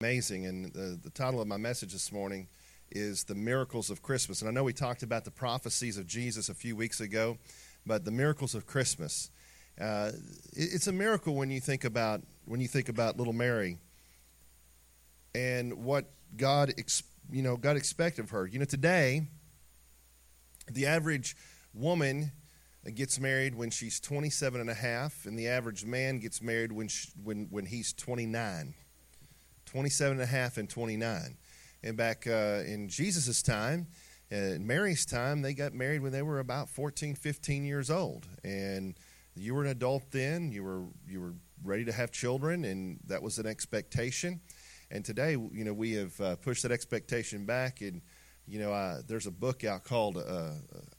amazing. And the, the title of my message this morning is The Miracles of Christmas. And I know we talked about the prophecies of Jesus a few weeks ago, but the miracles of Christmas. Uh, it, it's a miracle when you think about when you think about little Mary and what God, ex, you know, God expected of her. You know, today, the average woman gets married when she's 27 and a half, and the average man gets married when, she, when, when he's 29. 27 and a half and 29. And back uh, in Jesus' time, uh, in Mary's time, they got married when they were about 14, 15 years old. And you were an adult then, you were, you were ready to have children, and that was an expectation. And today, you know, we have uh, pushed that expectation back. And, you know, uh, there's a book out called uh,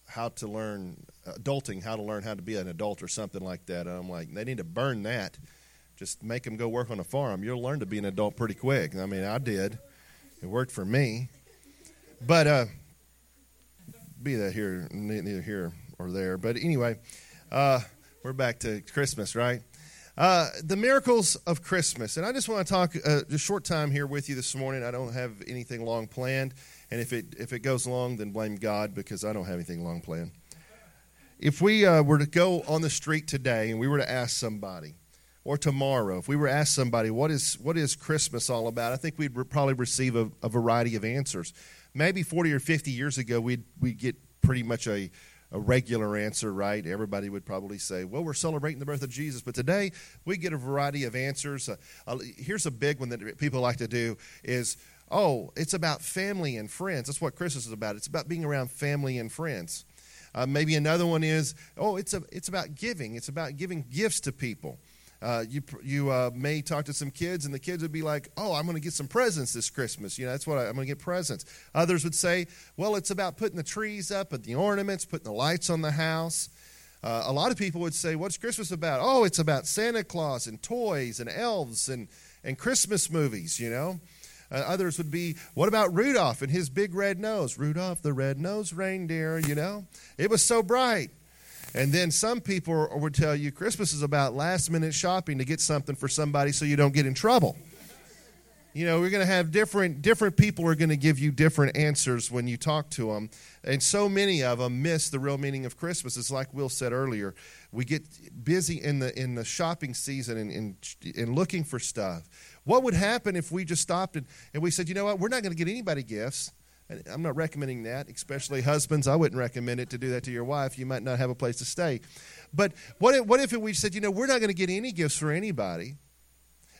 How to Learn Adulting, How to Learn How to Be an Adult, or something like that. And I'm like, they need to burn that just make them go work on a farm. You'll learn to be an adult pretty quick. I mean, I did. It worked for me. But uh, be that here, neither here or there. But anyway, uh, we're back to Christmas, right? Uh, the miracles of Christmas. And I just want to talk uh, a short time here with you this morning. I don't have anything long planned. And if it, if it goes long, then blame God because I don't have anything long planned. If we uh, were to go on the street today and we were to ask somebody, or tomorrow, if we were asked somebody, what is, what is Christmas all about? I think we'd re- probably receive a, a, variety of answers. Maybe 40 or 50 years ago, we'd, we'd get pretty much a, a regular answer, right? Everybody would probably say, well, we're celebrating the birth of Jesus. But today, we get a variety of answers. Uh, uh, here's a big one that people like to do is, oh, it's about family and friends. That's what Christmas is about. It's about being around family and friends. Uh, maybe another one is, oh, it's, a, it's about giving. It's about giving gifts to people. Uh, you you uh, may talk to some kids, and the kids would be like, "Oh, I'm going to get some presents this Christmas." You know, that's what I, am going to get presents. Others would say, "Well, it's about putting the trees up and the ornaments, putting the lights on the house." Uh, a lot of people would say, "What's Christmas about?" Oh, it's about Santa Claus and toys and elves and and Christmas movies. You know. Uh, others would be, what about Rudolph and his big red nose? Rudolph the red-nosed reindeer, you know? It was so bright. And then some people would tell you Christmas is about last minute shopping to get something for somebody so you don't get in trouble. You know, we're going to have different different people are going to give you different answers when you talk to them. And so many of them miss the real meaning of Christmas. It's like Will said earlier. We get busy in the in the shopping season and in, in, looking for stuff. What would happen if we just stopped and, and we said, you know what, we're not going to get anybody gifts. I'm not recommending that, especially husbands. I wouldn't recommend it to do that to your wife. You might not have a place to stay. But what if, what if we said, you know, we're not going to get any gifts for anybody,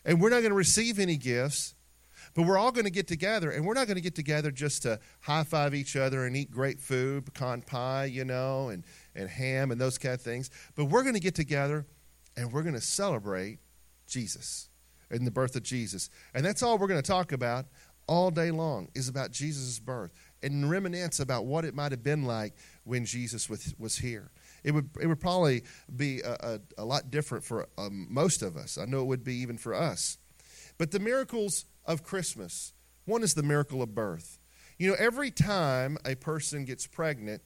and we're not going to receive any gifts, but we're all going to get together, and we're not going to get together just to high five each other and eat great food, pecan pie, you know, and, and ham and those kind of things. But we're going to get together and we're going to celebrate Jesus and the birth of Jesus. And that's all we're going to talk about all day long is about Jesus' birth and reminisce about what it might have been like when Jesus was, was here. It would, it would probably be a, a, a lot different for um, most of us. I know it would be even for us. But the miracles of Christmas one is the miracle of birth. You know, every time a person gets pregnant,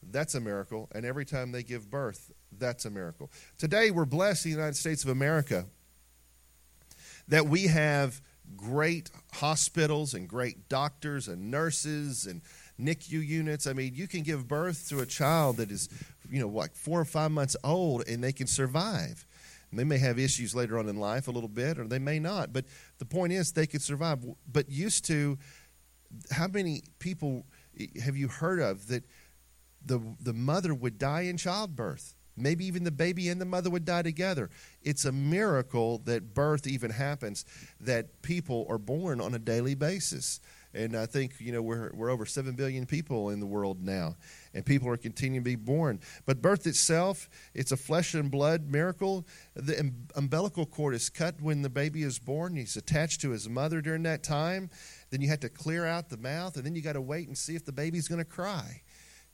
that's a miracle. And every time they give birth, that's a miracle. Today, we're blessed in the United States of America that we have great hospitals and great doctors and nurses and NICU units. I mean, you can give birth to a child that is, you know, like four or five months old and they can survive. And they may have issues later on in life a little bit, or they may not. But the point is, they could survive. But used to, how many people have you heard of that the, the mother would die in childbirth? Maybe even the baby and the mother would die together. It's a miracle that birth even happens, that people are born on a daily basis. And I think, you know, we're, we're over 7 billion people in the world now, and people are continuing to be born. But birth itself, it's a flesh and blood miracle. The umbilical cord is cut when the baby is born. He's attached to his mother during that time. Then you have to clear out the mouth, and then you got to wait and see if the baby's going to cry,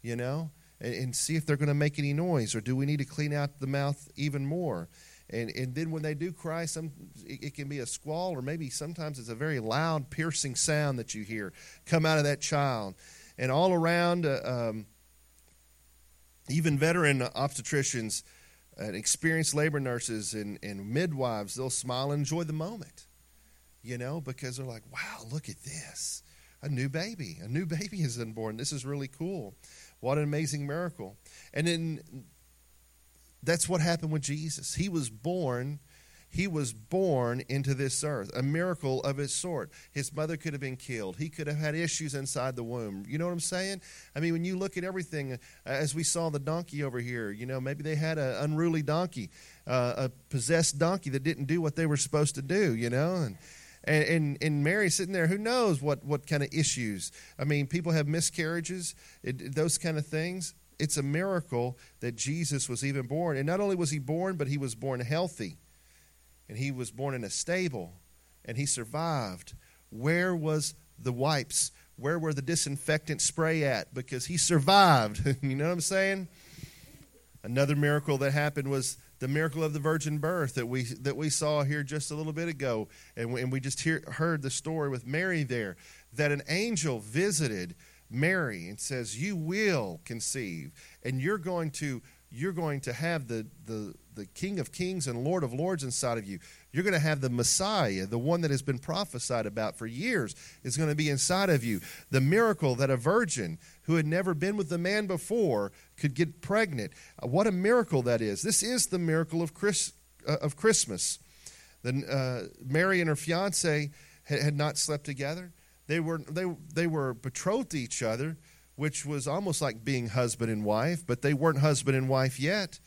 you know? And, and see if they're going to make any noise, or do we need to clean out the mouth even more? And, and then when they do cry, some it, it, can be a squall, or maybe sometimes it's a very loud, piercing sound that you hear come out of that child. And all around, uh, um, even veteran obstetricians and experienced labor nurses and, and midwives, they'll smile and enjoy the moment. you know, because they're like, wow, look at this. A new baby. A new baby is unborn. This is really cool. What an amazing miracle. And then that's what happened with Jesus. He was born he was born into this earth, a miracle of its sort. His mother could have been killed. He could have had issues inside the womb. You know what I'm saying? I mean, when you look at everything, uh, as we saw the donkey over here, you know, maybe they had an unruly donkey, uh, a possessed donkey that didn't do what they were supposed to do, you know, and. And, and, and Mary sitting there, who knows what, what kind of issues? I mean, people have miscarriages, it, those kind of things. It's a miracle that Jesus was even born. And not only was he born, but he was born healthy and he was born in a stable and he survived. Where was the wipes? Where were the disinfectant spray at? Because he survived. you know what I'm saying? Another miracle that happened was the miracle of the virgin birth that we that we saw here just a little bit ago, and we, and we just hear, heard the story with Mary there. That an angel visited Mary and says, "You will conceive, and you're going to you're going to have the, the, the King of Kings and Lord of Lords inside of you. You're going to have the Messiah, the one that has been prophesied about for years, is going to be inside of you. The miracle that a virgin who had never been with a man before could get pregnant. Uh, what a miracle that is. This is the miracle of, Chris, uh, of Christmas. Then uh, Mary and her fiance had, had not slept together. They were, they, they were betrothed to each other which was almost like being husband and wife, but they weren't husband and wife yet.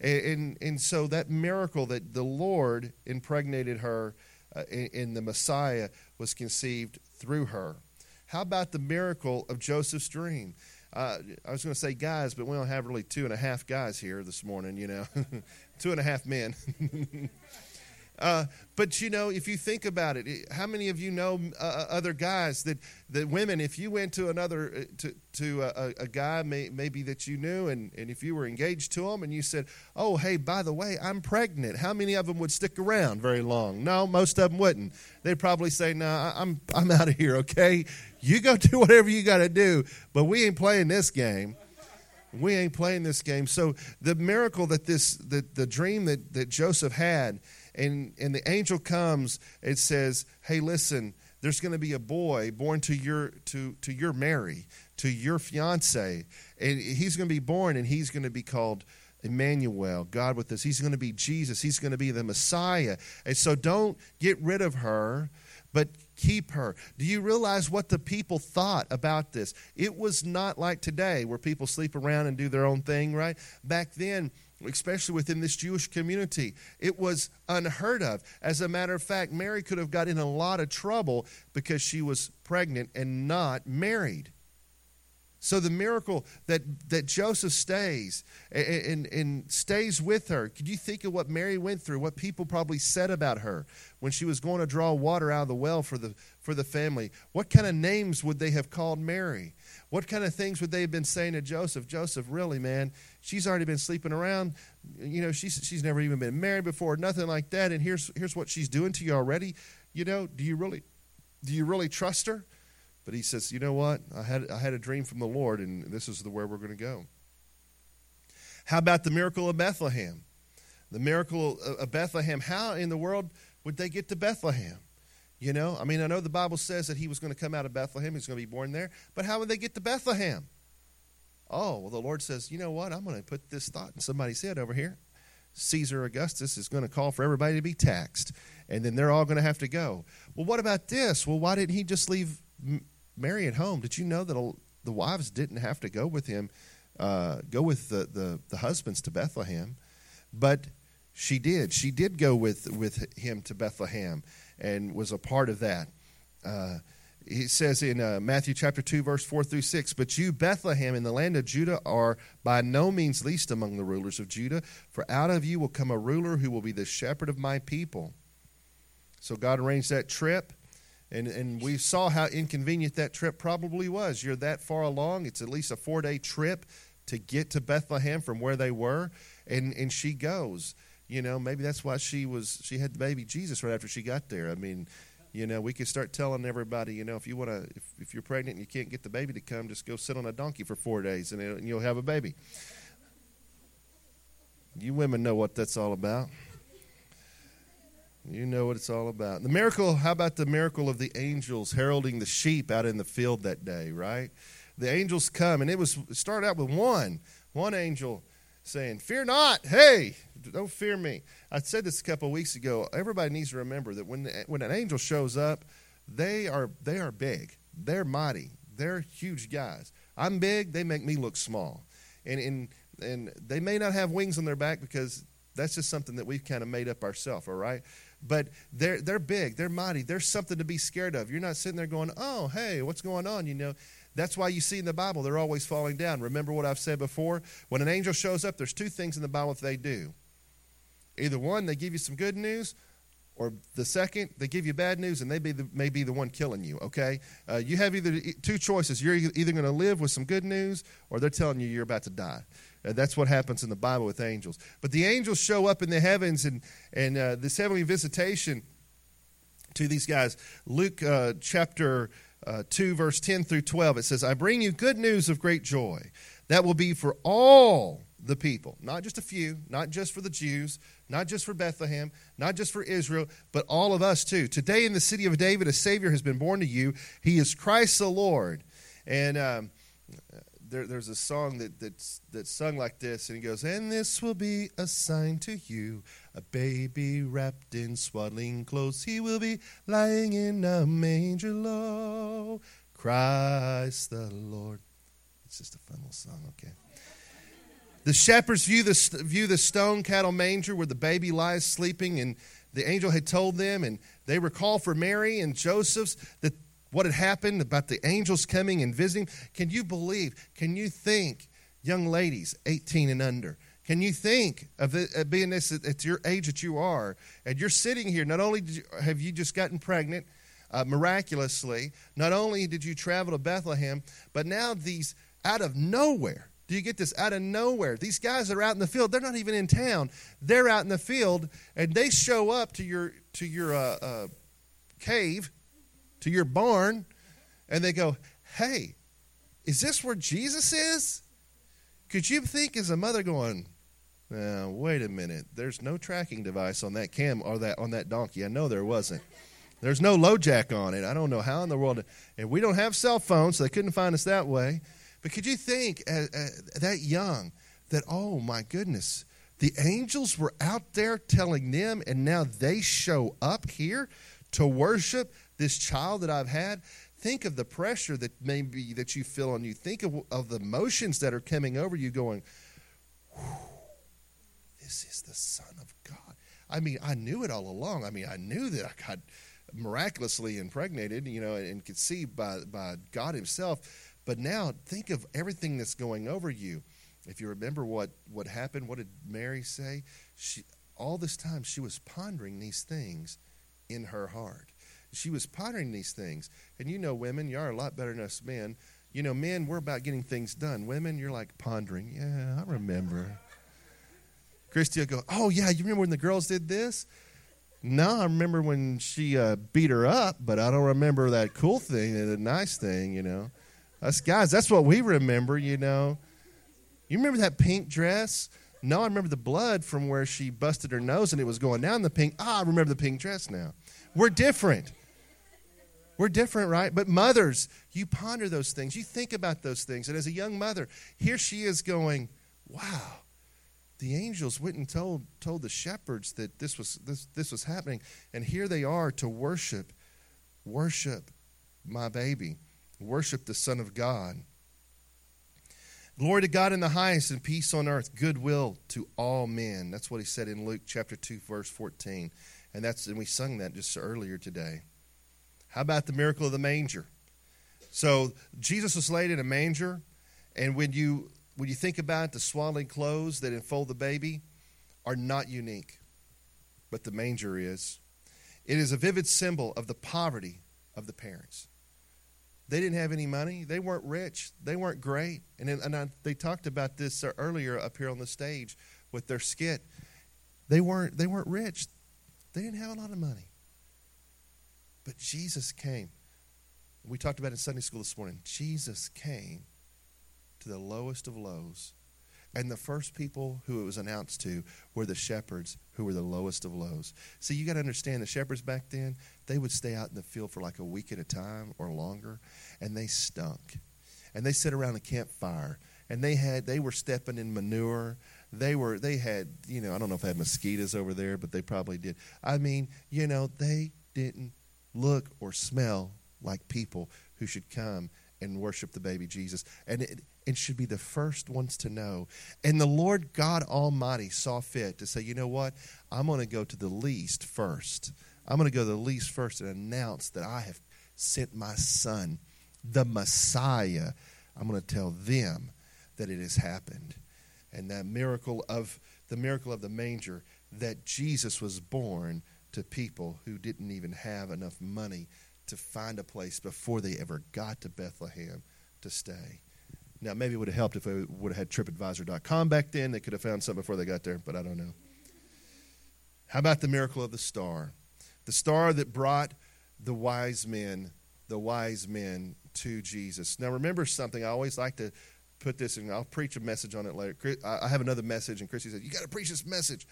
And, and, and so that miracle that the Lord impregnated her uh, in, in the Messiah was conceived through her. How about the miracle of Joseph's dream? Uh, I was going to say guys, but we don't have really two and a half guys here this morning, you know, two and a half men. Uh, but you know, if you think about it, how many of you know uh, uh, other guys that, that women, if you went to another uh, to to a, a guy may, maybe that you knew, and, and if you were engaged to him, and you said, "Oh, hey, by the way, I'm pregnant," how many of them would stick around very long? No, most of them wouldn't. They'd probably say, "No, nah, I'm I'm out of here." Okay, you go do whatever you got to do, but we ain't playing this game we ain't playing this game. So the miracle that this the, the dream that, that Joseph had and and the angel comes and says hey listen there's going to be a boy born to your to to your mary to your fiance and he's going to be born and he's going to be called Emmanuel, God with us. He's going to be Jesus. He's going to be the Messiah. And so don't get rid of her, but keep her. Do you realize what the people thought about this? It was not like today where people sleep around and do their own thing, right? Back then, especially within this Jewish community. It was unheard of. As a matter of fact, Mary could have got in a lot of trouble because she was pregnant and not married. So the miracle that, that Joseph stays and, and, and, stays with her, could you think of what Mary went through, what people probably said about her when she was going to draw water out of the well for the, for the family? What kind of names would they have called Mary? What kind of things would they have been saying to Joseph? Joseph, really, man, she's already been sleeping around. You know, she's, she's never even been married before, nothing like that. And here's, here's what she's doing to you already. You know, do you really, do you really trust her? But he says, you know what? I had, I had a dream from the Lord, and this is the where we're going to go. How about the miracle of Bethlehem? The miracle of Bethlehem. How in the world would they get to Bethlehem? You know, I mean, I know the Bible says that he was going to come out of Bethlehem, he's going to be born there, but how would they get to Bethlehem? Oh, well, the Lord says, you know what? I'm going to put this thought in somebody's head over here. Caesar Augustus is going to call for everybody to be taxed, and then they're all going to have to go. Well, what about this? Well, why didn't he just leave Mary at home? Did you know that the wives didn't have to go with him, uh, go with the, the, the husbands to Bethlehem? But she did. She did go with, with him to Bethlehem and was a part of that. Uh, he says in uh, Matthew chapter 2, verse 4 through 6 But you, Bethlehem, in the land of Judah, are by no means least among the rulers of Judah, for out of you will come a ruler who will be the shepherd of my people. So God arranged that trip, and, and we saw how inconvenient that trip probably was. You're that far along, it's at least a four day trip to get to Bethlehem from where they were, and, and she goes. You know, maybe that's why she was she had the baby Jesus right after she got there. I mean, you know, we could start telling everybody, you know, if you want to, if, if you're pregnant and you can't get the baby to come, just go sit on a donkey for four days and, and you'll have a baby. You women know what that's all about. You know what it's all about. The miracle, how about the miracle of the angels heralding the sheep out in the field that day, right? The angels come, and it was it started out with one, one angel saying, Fear not, hey, don't fear me. I said this a couple weeks ago. Everybody needs to remember that when, when an angel shows up, they are, they are big, they're mighty, they're huge guys. I'm big, they make me look small. And, and, and they may not have wings on their back because that's just something that we've kind of made up ourselves, all right? but they're they're big, they're mighty. There's something to be scared of. You're not sitting there going, "Oh, hey, what's going on?" You know, that's why you see in the Bible they're always falling down. Remember what I've said before? When an angel shows up, there's two things in the Bible that they do. Either one, they give you some good news, or the second, they give you bad news and they be the, may be the one killing you, okay? Uh, you have either two choices. You're either going to live with some good news or they're telling you you're about to die. Uh, that's what happens in the Bible with angels. But the angels show up in the heavens, and, and uh, this heavenly visitation to these guys. Luke uh, chapter uh, 2, verse 10 through 12, it says, I bring you good news of great joy that will be for all the people, not just a few, not just for the Jews, not just for Bethlehem, not just for Israel, but all of us too. Today in the city of David, a Savior has been born to you. He is Christ the Lord. And um, there, there's a song that, that's, that's sung like this, and he goes, And this will be a sign to you, a baby wrapped in swaddling clothes. He will be lying in a manger low. Christ the Lord. It's just a fun little song, okay. The shepherds view the, view the stone cattle manger where the baby lies sleeping, and the angel had told them, and they recall for Mary and Joseph's that what had happened about the angels coming and visiting. Can you believe? Can you think, young ladies, 18 and under? Can you think of it, uh, being this at your age that you are, and you're sitting here? Not only you, have you just gotten pregnant uh, miraculously, not only did you travel to Bethlehem, but now these out of nowhere. Do you get this out of nowhere? These guys are out in the field. They're not even in town. They're out in the field, and they show up to your to your uh, uh, cave to your barn and they go, Hey, is this where Jesus is? Could you think as a mother going, now, wait a minute. There's no tracking device on that cam or that on that donkey. I know there wasn't. There's no LoJack on it. I don't know how in the world. And we don't have cell phones, so they couldn't find us that way. But could you think, uh, uh, that young, that oh my goodness, the angels were out there telling them, and now they show up here to worship this child that I've had. Think of the pressure that maybe that you feel on you. Think of, of the emotions that are coming over you going, this is the Son of God. I mean, I knew it all along. I mean, I knew that I got miraculously impregnated, you know, and conceived by, by God Himself. But now think of everything that's going over you. If you remember what, what happened, what did Mary say? She, all this time she was pondering these things in her heart she was pondering these things. And you know, women, you are a lot better than us men. You know, men, we're about getting things done. Women, you're like pondering. Yeah, I remember. Christy will go, Oh, yeah, you remember when the girls did this? No, I remember when she uh, beat her up, but I don't remember that cool thing, and the nice thing, you know. Us guys, that's what we remember, you know. You remember that pink dress? No, I remember the blood from where she busted her nose and it was going down the pink. Ah, I remember the pink dress now. We're different. We're different, right? But mothers, you ponder those things. You think about those things. And as a young mother, here she is going, wow, the angels went and told, told the shepherds that this was, this, this was happening. And here they are to worship, worship my baby, worship the Son of God. Glory to God in the highest and peace on earth, goodwill to all men. That's what he said in Luke chapter 2, verse 14. And that's and we sung that just earlier today. How about the miracle of the manger? So Jesus was laid in a manger, and when you when you think about it, the swaddling clothes that enfold the baby are not unique, but the manger is. It is a vivid symbol of the poverty of the parents. They didn't have any money. They weren't rich. They weren't great. And, and I, they talked about this uh, earlier up here on the stage with their skit. They weren't, they weren't rich. They didn't have a lot of money. But Jesus came. We talked about it in Sunday school this morning. Jesus came to the lowest of lows. And the first people who it was announced to were the shepherds who were the lowest of lows. See, you got to understand the shepherds back then, they would stay out in the field for like a week at a time or longer, and they stunk. And they sit around a campfire, and they had they were stepping in manure. They were they had, you know, I don't know if they had mosquitoes over there, but they probably did. I mean, you know, they didn't look or smell like people who should come and worship the baby Jesus. And it, it should be the first ones to know. And the Lord God Almighty saw fit to say, you know what? I'm going to go to the least first. I'm going to go to the least first and announce that I have sent my son, the Messiah. I'm going to tell them that it has happened. And that miracle of the miracle of the manger that Jesus was born to people who didn't even have enough money to find a place before they ever got to Bethlehem to stay. Now, maybe it would have helped if they would have had TripAdvisor.com back then. They could have found something before they got there, but I don't know. How about the miracle of the star? The star that brought the wise men, the wise men to Jesus. Now, remember something. I always like to put this, and I'll preach a message on it later. I have another message, and Christy said, You got to preach this message.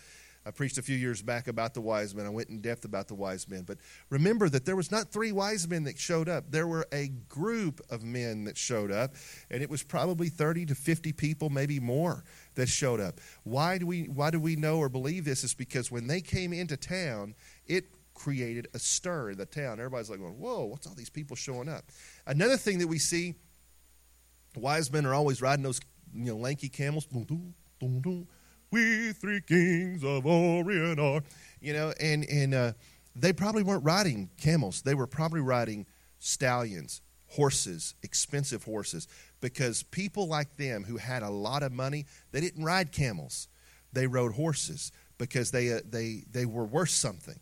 I preached a few years back about the wise men. I went in depth about the wise men. But remember that there was not three wise men that showed up. There were a group of men that showed up, and it was probably 30 to 50 people, maybe more, that showed up. Why do we why do we know or believe this? Is because when they came into town, it created a stir in the town. Everybody's like going, Whoa, what's all these people showing up? Another thing that we see, wise men are always riding those you know lanky camels. Boom, boom, boom, boom we three kings of Orient are. You know, and, and uh, they probably weren't riding camels. They were probably riding stallions, horses, expensive horses, because people like them who had a lot of money, they didn't ride camels. They rode horses because they, uh, they, they were worth something.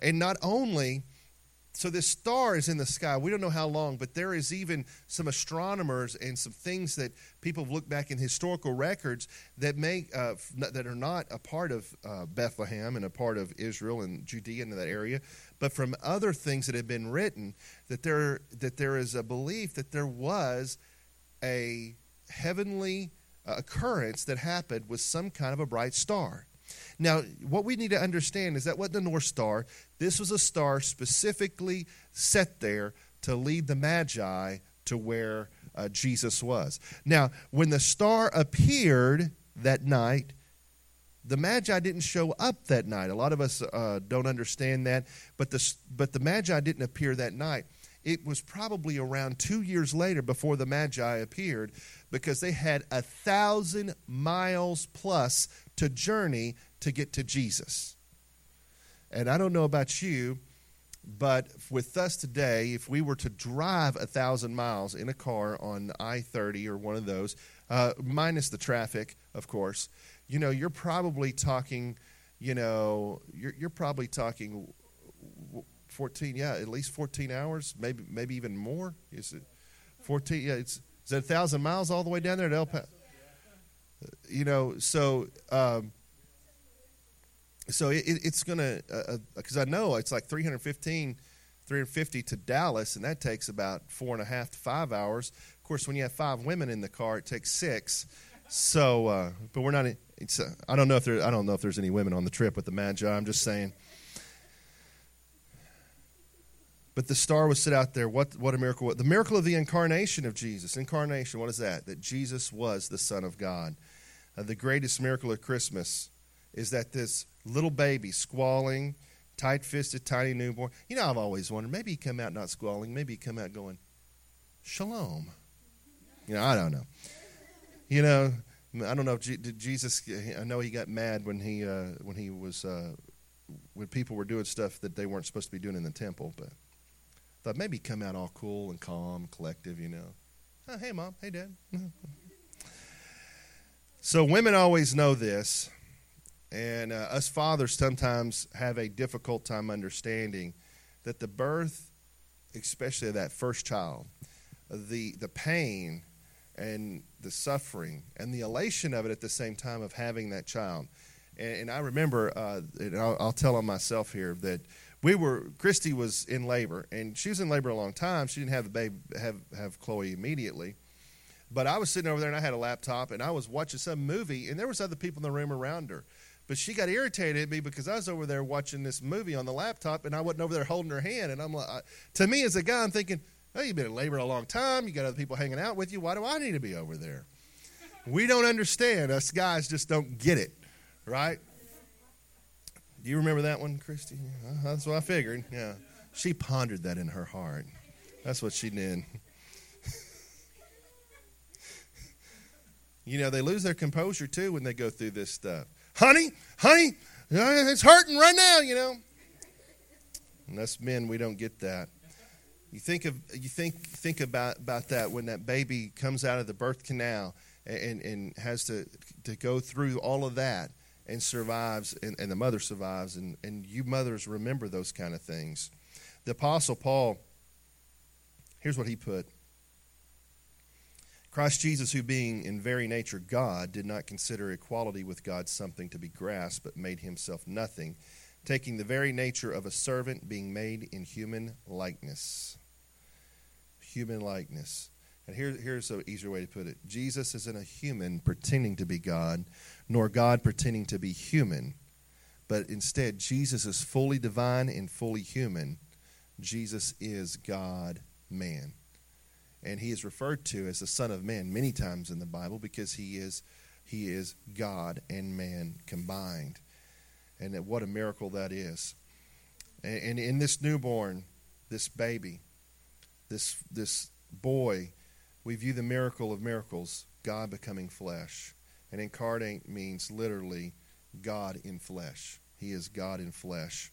And not only so this star is in the sky. We don't know how long, but there is even some astronomers and some things that people have looked back in historical records that make uh, that are not a part of uh, Bethlehem and a part of Israel and Judea and that area, but from other things that have been written that there that there is a belief that there was a heavenly uh, occurrence that happened with some kind of a bright star. Now, what we need to understand is that what the North Star, this was a star specifically set there to lead the Magi to where uh, Jesus was. Now, when the star appeared that night, the Magi didn't show up that night. A lot of us uh, don't understand that, but the, but the Magi didn't appear that night. It was probably around two years later before the Magi appeared because they had a thousand miles plus to journey to get to Jesus. And I don't know about you, but with us today, if we were to drive a thousand miles in a car on I 30 or one of those, uh, minus the traffic, of course, you know, you're probably talking, you know, you're, you're probably talking 14, yeah, at least 14 hours, maybe maybe even more. Is it 14? Yeah, it's is it a thousand miles all the way down there to El Paso? You know, so um, so it, it's to because uh, uh I know it's like 315 350 to Dallas and that takes about four and a half to five hours. Of course when you have five women in the car it takes six. So uh, but we're not it's uh, I don't know if there I don't know if there's any women on the trip with the Magi. I'm just saying. But the star was set out there. What what a miracle. The miracle of the incarnation of Jesus. Incarnation what is that? That Jesus was the son of God uh, the greatest miracle of Christmas is that this little baby squalling, tight fisted, tiny newborn. You know, I've always wondered maybe he come out not squalling, maybe he come out going, Shalom. You know, I don't know. You know, I don't know if Jesus. I know he got mad when he uh, when he was uh, when people were doing stuff that they weren't supposed to be doing in the temple. But I thought maybe come out all cool and calm, collective. You know, oh, hey mom, hey dad. so women always know this and uh, us fathers sometimes have a difficult time understanding that the birth, especially of that first child, the, the pain and the suffering and the elation of it at the same time of having that child. And, and I remember, uh, and I'll, I'll tell on myself here, that we were Christy was in labor, and she was in labor a long time. She didn't have the baby have have Chloe immediately, But I was sitting over there and I had a laptop and I was watching some movie and there was other people in the room around her. But she got irritated at me because I was over there watching this movie on the laptop and I wasn't over there holding her hand. And I'm like, I, to me as a guy, I'm thinking, oh, you've been in labor a long time. You got other people hanging out with you. Why do I need to be over there? We don't understand. Us guys just don't get it, right? Do you remember that one, Christy? Uh, that's what I figured. Yeah. She pondered that in her heart. That's what she did. You know, they lose their composure too when they go through this stuff. Honey, honey, uh, it's hurting right now, you know. And us men, we don't get that. You think of you think think about about that when that baby comes out of the birth canal and and has to to go through all of that and survives and, and the mother survives and and you mothers remember those kind of things. The apostle Paul here's what he put Christ Jesus, who being in very nature God, did not consider equality with God something to be grasped, but made himself nothing, taking the very nature of a servant, being made in human likeness. Human likeness. And here, here's an easier way to put it Jesus isn't a human pretending to be God, nor God pretending to be human, but instead, Jesus is fully divine and fully human. Jesus is God man and he is referred to as the Son of Man many times in the Bible because he is he is God and man combined, and what a miracle that is. And, and in this newborn, this baby, this this boy, we view the miracle of miracles, God becoming flesh, and incarnate means literally God in flesh. He is God in flesh.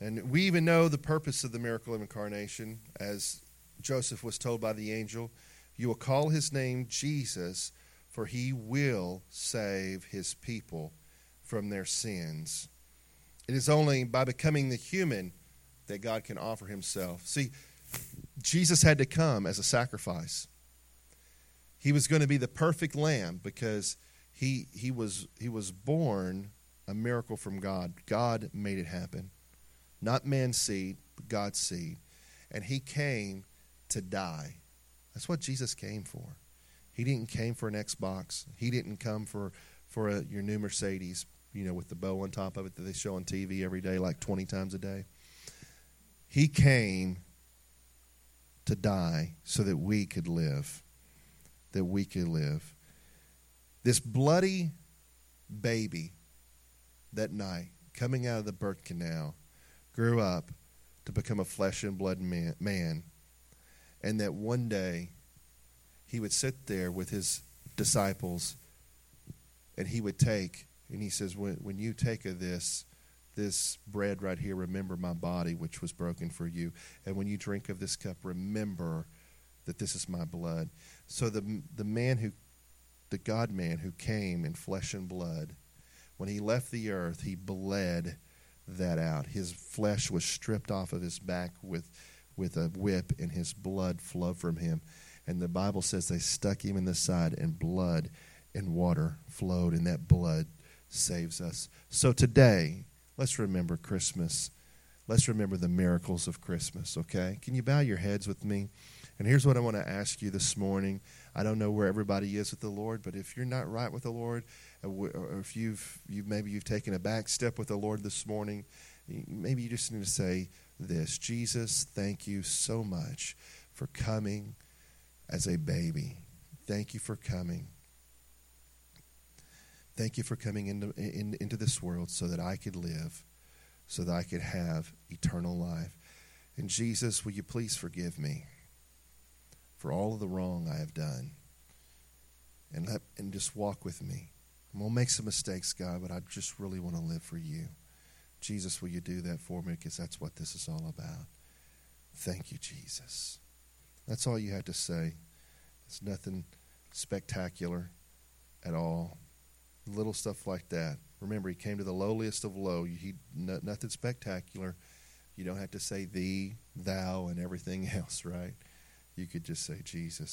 And we even know the purpose of the miracle of incarnation as Joseph was told by the angel, You will call his name Jesus, for he will save his people from their sins. It is only by becoming the human that God can offer himself. See, Jesus had to come as a sacrifice. He was going to be the perfect lamb because he, he, was, he was born a miracle from God. God made it happen. Not man's seed, but God's seed. And he came to die. That's what Jesus came for. He didn't came for an Xbox. He didn't come for for a, your new Mercedes, you know, with the bow on top of it that they show on TV every day, like 20 times a day. He came to die so that we could live. That we could live. This bloody baby that night, coming out of the birth canal, grew up to become a flesh and blood man, man and that one day he would sit there with his disciples and he would take and he says when, when you take of this this bread right here remember my body which was broken for you. And when you drink of this cup remember that this is my blood. So the the man who the god man who came in flesh and blood when he left the earth he bled that out. His flesh was stripped off of his back with with a whip, and his blood flowed from him. And the Bible says they stuck him in the side, and blood and water flowed, and that blood saves us. So today, let's remember Christmas. Let's remember the miracles of Christmas, okay? Can you bow your heads with me? And here's what I want to ask you this morning. I don't know where everybody is with the Lord, but if you're not right with the Lord, uh, or if you've, you've maybe you've taken a back step with the Lord this morning, maybe you just need to say, this Jesus, thank you so much for coming as a baby. Thank you for coming. Thank you for coming into, in, into this world so that I could live, so that I could have eternal life. And Jesus, will you please forgive me for all of the wrong I have done? And, let, and just walk with me. I'm going to make some mistakes, God, but I just really want to live for you. Jesus, will you do that for me? Because that's what this is all about. Thank you, Jesus. That's all you had to say. It's nothing spectacular at all. Little stuff like that. Remember, he came to the lowliest of low. He nothing spectacular. You don't have to say thee, thou, and everything else, right? You could just say Jesus.